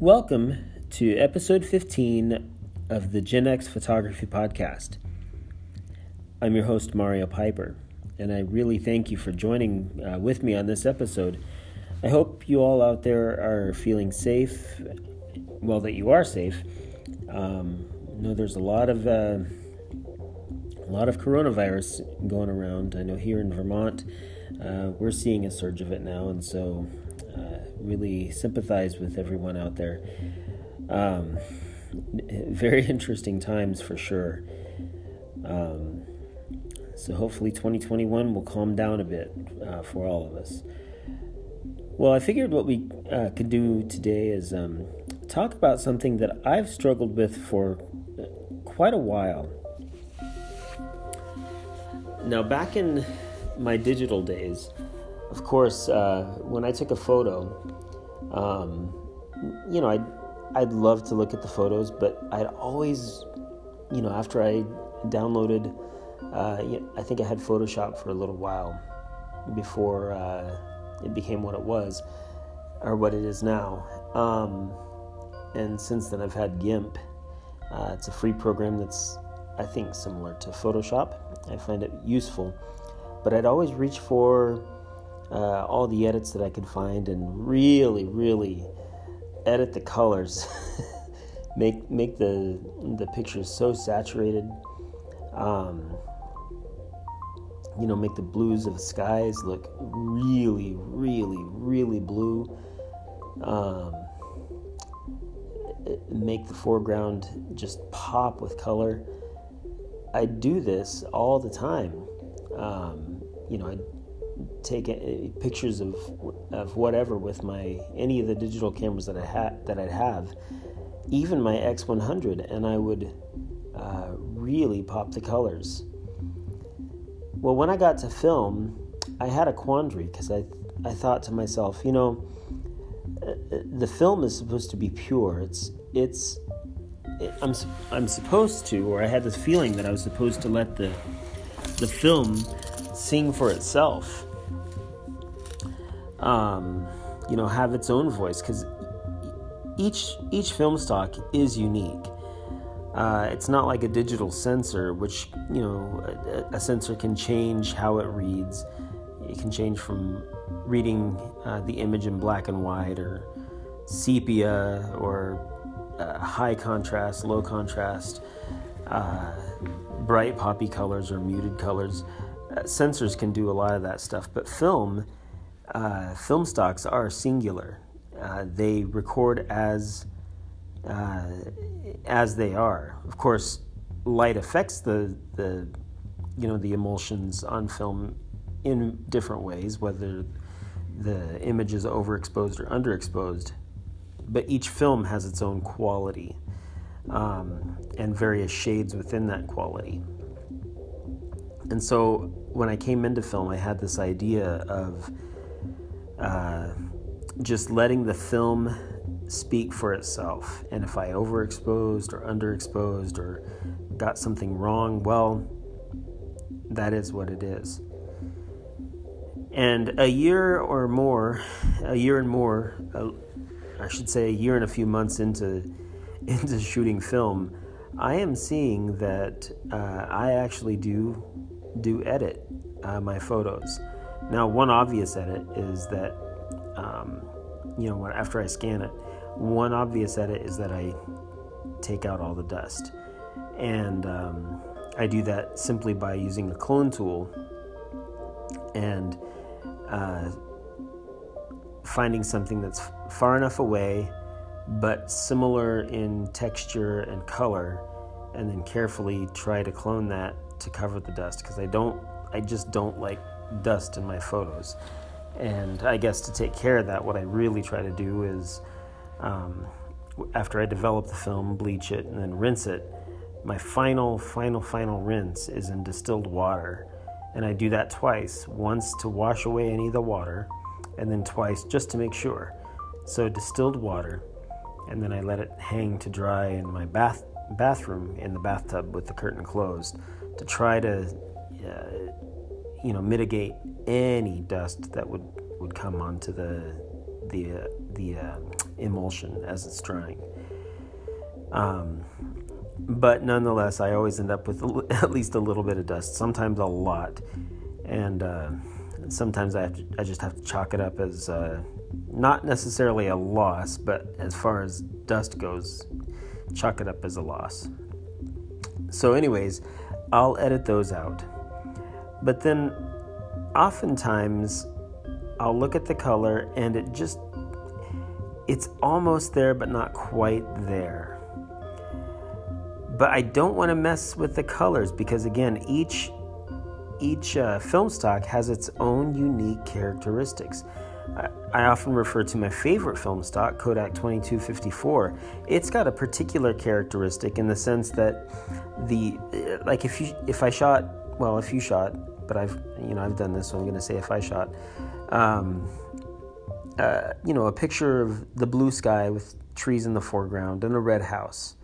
Welcome to episode 15 of the Gen X Photography Podcast. I'm your host, Mario Piper, and I really thank you for joining uh, with me on this episode. I hope you all out there are feeling safe, well, that you are safe. Um, know there's a lot of uh, a lot of coronavirus going around. I know here in Vermont, uh, we're seeing a surge of it now, and so really sympathize with everyone out there. Um, very interesting times for sure. Um, so hopefully 2021 will calm down a bit uh, for all of us. Well, I figured what we uh, could do today is um, talk about something that I've struggled with for uh, quite a while. Now, back in my digital days, of course, uh, when I took a photo, um, you know, I'd, I'd love to look at the photos, but I'd always, you know, after I downloaded, uh, I think I had Photoshop for a little while before uh, it became what it was, or what it is now. Um, and since then, I've had GIMP. Uh, it's a free program that's, I think, similar to Photoshop. I find it useful, but I'd always reach for uh, all the edits that I could find and really, really edit the colors, make make the the pictures so saturated. Um, you know, make the blues of the skies look really, really, really blue. Um, make the foreground just pop with color. I do this all the time. Um, you know, I take pictures of of whatever with my any of the digital cameras that I had that I'd have, even my X100, and I would uh, really pop the colors. Well, when I got to film, I had a quandary because I I thought to myself, you know, uh, uh, the film is supposed to be pure. It's it's I'm I'm supposed to, or I had this feeling that I was supposed to let the the film sing for itself. Um, you know, have its own voice because each each film stock is unique. Uh, it's not like a digital sensor, which you know a, a, sensor can change how it reads. It can change from reading uh, the image in black and white or sepia or uh, high contrast, low contrast, uh, bright poppy colors or muted colors. Uh, sensors can do a lot of that stuff, but film, uh, film stocks are singular. Uh, they record as uh, as they are. Of course, light affects the the you know the emulsions on film in different ways, whether the image is overexposed or underexposed. But each film has its own quality um, and various shades within that quality. And so when I came into film, I had this idea of uh, just letting the film speak for itself. And if I overexposed or underexposed or got something wrong, well, that is what it is. And a year or more, a year and more, uh, I should say, a year and a few months into into shooting film, I am seeing that uh, I actually do do edit uh, my photos. Now, one obvious edit is that um, you know after I scan it, one obvious edit is that I take out all the dust, and um, I do that simply by using a clone tool and uh, finding something that's far enough away but similar in texture and color and then carefully try to clone that to cover the dust because I don't I just don't like dust in my photos. And I guess to take care of that what I really try to do is um, after I develop the film bleach it and then rinse it my final final final rinse is in distilled water. And I do that twice once to wash away any of the water and then twice just to make sure. So distilled water and then I let it hang to dry in my bath bathroom in the bathtub with the curtain closed to try to uh, you know mitigate any dust that would would come onto the the uh, the uh, emulsion as it's drying. Um, but nonetheless, I always end up with at least a little bit of dust, sometimes a lot, and uh, sometimes I, to, I just have to chalk it up as uh, not necessarily a loss, but as far as dust goes, chalk it up as a loss. So, anyways, I'll edit those out. But then, oftentimes, I'll look at the color and it just, it's almost there, but not quite there but I don't want to mess with the colors because again, each each uh, film stock has its own unique characteristics. I, often refer to my favorite film stock, Kodak 2254. It's got a particular characteristic in the sense that the uh, like if you if I shot well if you shot, but I've you know I've done this, so I'm going to say if I shot. Um, uh, you know, a picture of the blue sky with trees in the foreground and a red house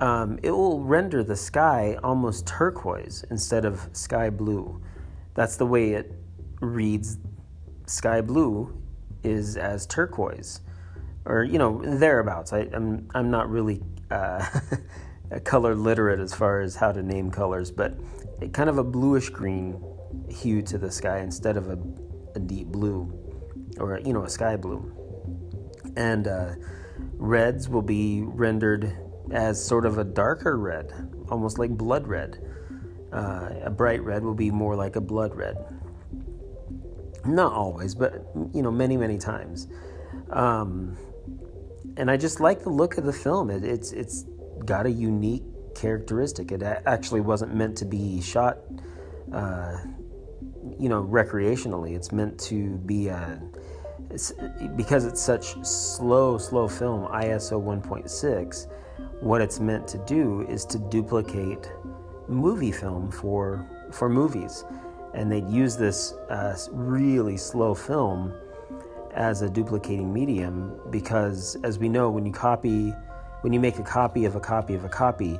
um, it will render the sky almost turquoise instead of sky blue. That's the way it reads sky blue is as turquoise or you know thereabouts I, am I'm, I'm not really uh, color literate as far as how to name colors but kind of a bluish green hue to the sky instead of a, a deep blue or you know a sky blue and uh, reds will be rendered as sort of a darker red, almost like blood red. Uh, a bright red will be more like a blood red. Not always, but you know, many, many times. Um, and I just like the look of the film. It, it's it's got a unique characteristic. It actually wasn't meant to be shot, uh, you know, recreationally. It's meant to be a, it's, because it's such slow, slow film. ISO 1.6 what it's meant to do is to duplicate movie film for for movies, and they'd use this uh, really slow film as a duplicating medium because, as we know, when you copy, when you make a copy of a copy of a copy,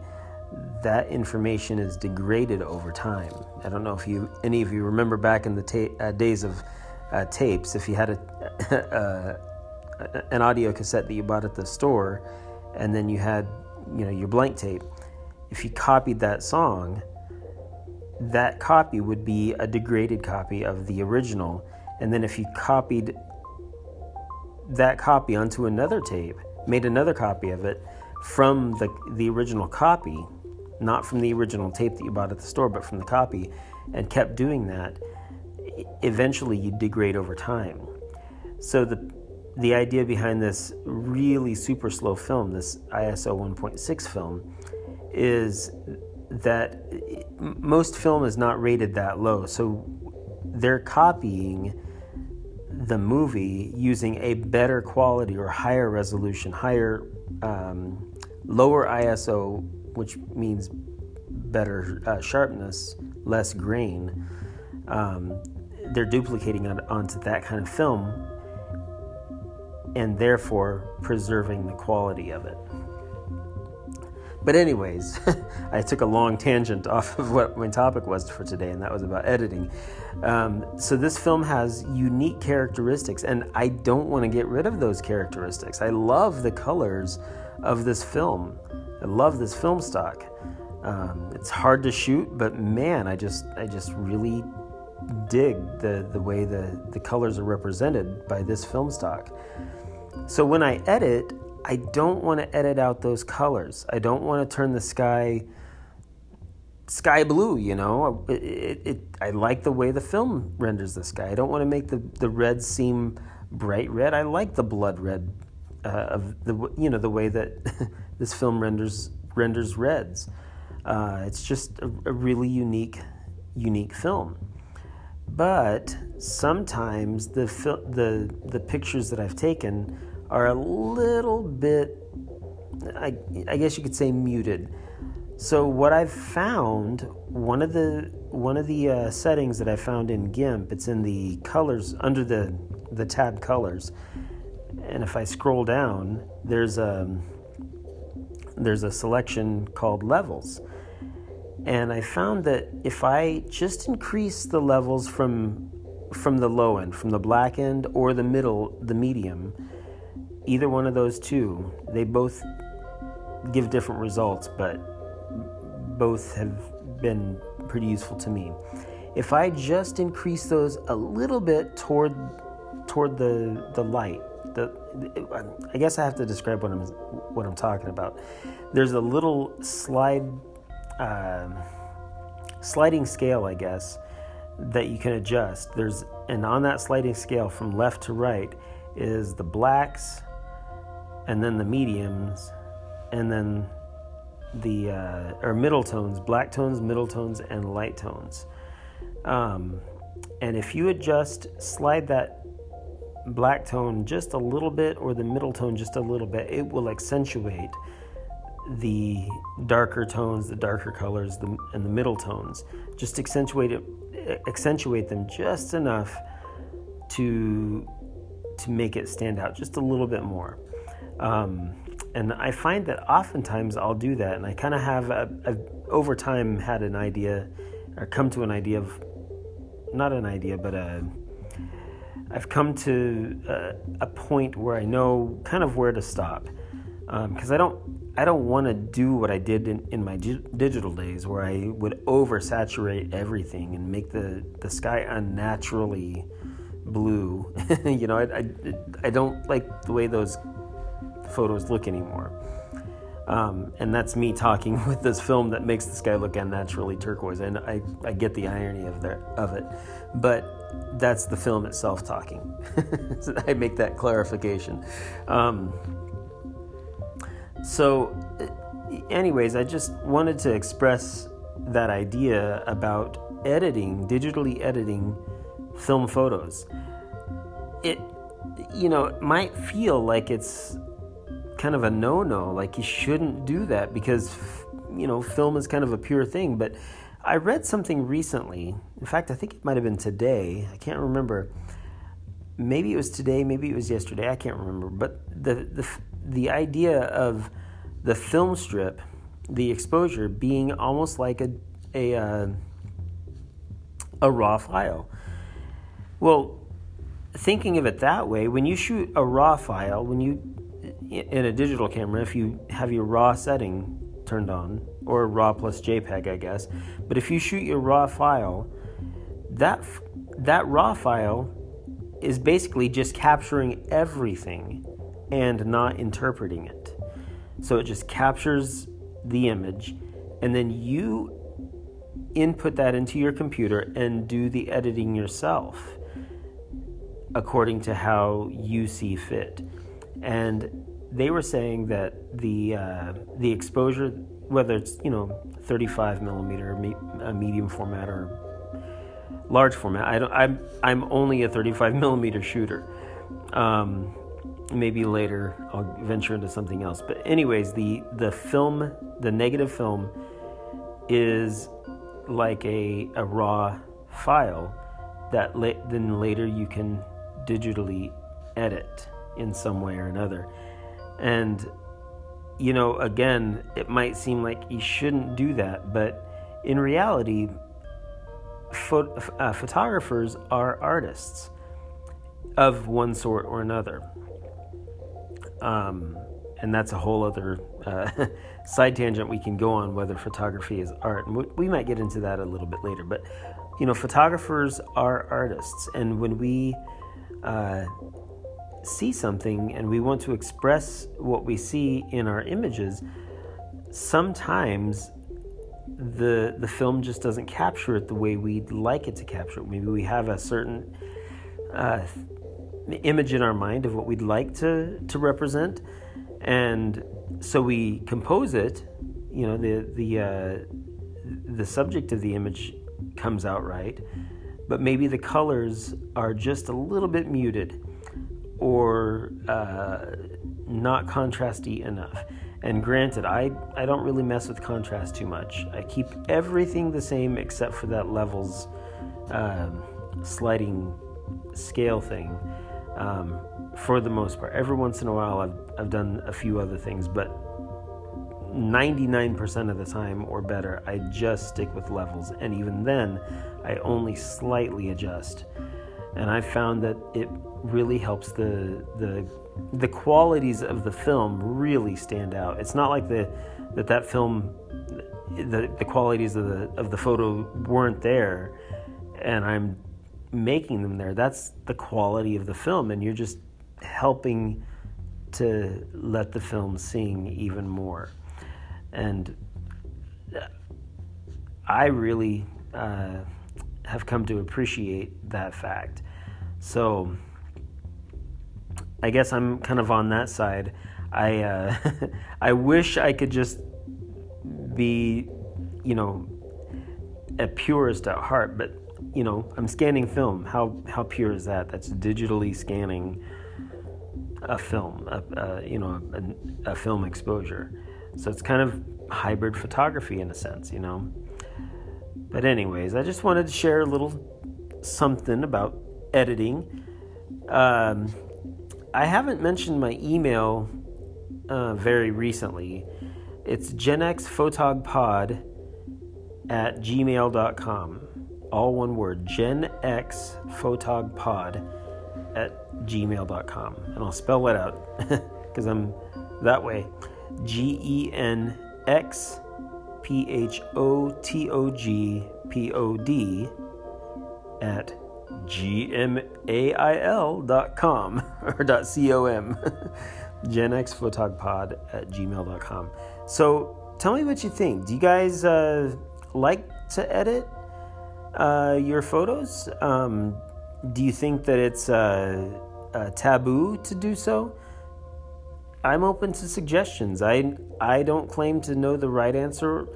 that information is degraded over time. I don't know if you any of you remember back in the ta- uh, days of uh, tapes, if you had a uh, an audio cassette that you bought at the store, and then you had you know your blank tape if you copied that song that copy would be a degraded copy of the original. And then if you copied that copy onto another tape made another copy of it from the the original copy not from the original tape that you bought at the store but from the copy and kept doing that eventually you'd degrade over time. So the the idea behind this really super slow film, this ISO 1.6 film, is that most film is not rated that low. So they're copying the movie using a better quality or higher resolution, higher, um, lower ISO, which means better uh, sharpness, less grain. Um, they're duplicating onto that kind of film and therefore preserving the quality of it. But, anyways, I took a long tangent off of what my topic was for today, and that was about editing. Um, so, this film has unique characteristics, and I don't want to get rid of those characteristics. I love the colors of this film. I love this film stock. Um, it's hard to shoot, but man, I just I just really dig the the way the the colors are represented by this film stock. So when I edit, I don't want to edit out those colors. I don't want to turn the sky sky blue, you know. It, it, it, I like the way the film renders the sky. I don't want to make the, the red seem bright red. I like the blood red uh, of the you know the way that this film renders renders reds. Uh, it's just a, a really unique unique film. But sometimes the fil- the the pictures that I've taken are a little bit, I, I guess you could say, muted. So what I've found, one of the one of the uh, settings that I found in GIMP, it's in the colors under the the tab colors, and if I scroll down, there's a there's a selection called levels, and I found that if I just increase the levels from from the low end, from the black end or the middle, the medium, either one of those two, they both give different results, but both have been pretty useful to me. If I just increase those a little bit toward toward the the light, the, I guess I have to describe what I'm what I'm talking about. There's a little slide uh, sliding scale, I guess, that you can adjust. There's and on that sliding scale from left to right is the blacks, and then the mediums, and then the uh, or middle tones, black tones, middle tones, and light tones. Um, and if you adjust, slide that black tone just a little bit or the middle tone just a little bit, it will accentuate the darker tones, the darker colors, the, and the middle tones. Just accentuate it, accentuate them just enough to to make it stand out just a little bit more. Um, and I find that oftentimes I'll do that, and I kind of have over time had an idea or come to an idea of not an idea, but a I've come to a, a point where I know kind of where to stop because um, I don't I don't want to do what I did in, in my di- digital days where I would oversaturate everything and make the, the sky unnaturally blue. you know, I, I, I, don't like the way those photos look anymore. Um, and that's me talking with this film that makes the sky look unnaturally turquoise. And I, I get the irony of, the, of it. But that's the film itself talking. I make that clarification. Um, so, anyways, I just wanted to express that idea about editing, digitally editing film photos. It, you know, might feel like it's kind of a no no, like you shouldn't do that because, you know, film is kind of a pure thing. But I read something recently. In fact, I think it might have been today. I can't remember. Maybe it was today, maybe it was yesterday. I can't remember. But the, the the idea of the film strip, the exposure being almost like a a uh, a raw file. Well, thinking of it that way, when you shoot a raw file, when you in a digital camera, if you have your raw setting turned on, or raw plus JPEG, I guess, but if you shoot your raw file, that that raw file is basically just capturing everything and not interpreting it. So it just captures the image, and then you input that into your computer and do the editing yourself according to how you see fit. And they were saying that the uh, the exposure, whether it's you know 35 millimeter, me, a medium format, or large format, I don't. I'm I'm only a 35 millimeter shooter. Um, maybe later I'll venture into something else. But anyways, the the film, the negative film, is like a a raw file that la- then later you can digitally edit in some way or another. And you know, again, it might seem like you shouldn't do that, but in reality, uh, photographers are artists of one sort or another. Um, and that's a whole other uh, side tangent we can go on whether photography is art. And we might get into that a little bit later. But, you know, photographers are artists. And when we uh, see something and we want to express what we see in our images, sometimes the the film just doesn't capture it the way we'd like it to capture it. Maybe we have a certain uh, image in our mind of what we'd like to to represent, and so we compose it. You know, the the uh, the subject of the image comes out right, but maybe the colors are just a little bit muted or uh, not contrasty enough. And granted, I, I don't really mess with contrast too much. I keep everything the same except for that levels um, sliding scale thing um, for the most part. Every once in a while, I've, I've done a few other things, but 99% of the time or better, I just stick with levels. And even then, I only slightly adjust. And I found that it really helps the the the qualities of the film really stand out. It's not like the that that film the the qualities of the of the photo weren't there and I'm making them there. That's the quality of the film and you're just helping to let the film sing even more. And I really uh, have come to appreciate that fact. So I guess I'm kind of on that side. I uh, I wish I could just be, you know, a purist at heart, but you know, I'm scanning film. How how pure is that? That's digitally scanning a film, a, a you know, a, a film exposure. So it's kind of hybrid photography in a sense, you know. But anyways, I just wanted to share a little something about editing. Um, I haven't mentioned my email uh, very recently. It's genxphotogpod at gmail.com. All one word, genxphotogpod at gmail.com. And I'll spell that out because I'm that way. G E N X P H O T O G P O D at gmail.com or .com. genxphotogpod at gmail.com. So tell me what you think. Do you guys uh, like to edit uh, your photos? Um, do you think that it's uh, taboo to do so? I'm open to suggestions. I I don't claim to know the right answer.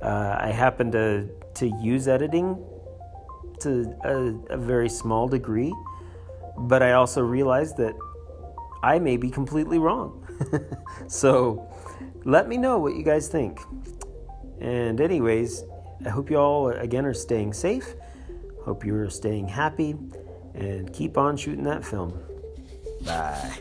Uh, I happen to to use editing to a, a very small degree, but I also realize that I may be completely wrong. so let me know what you guys think. And, anyways, I hope you all, again, are staying safe. Hope you're staying happy. And keep on shooting that film. Bye.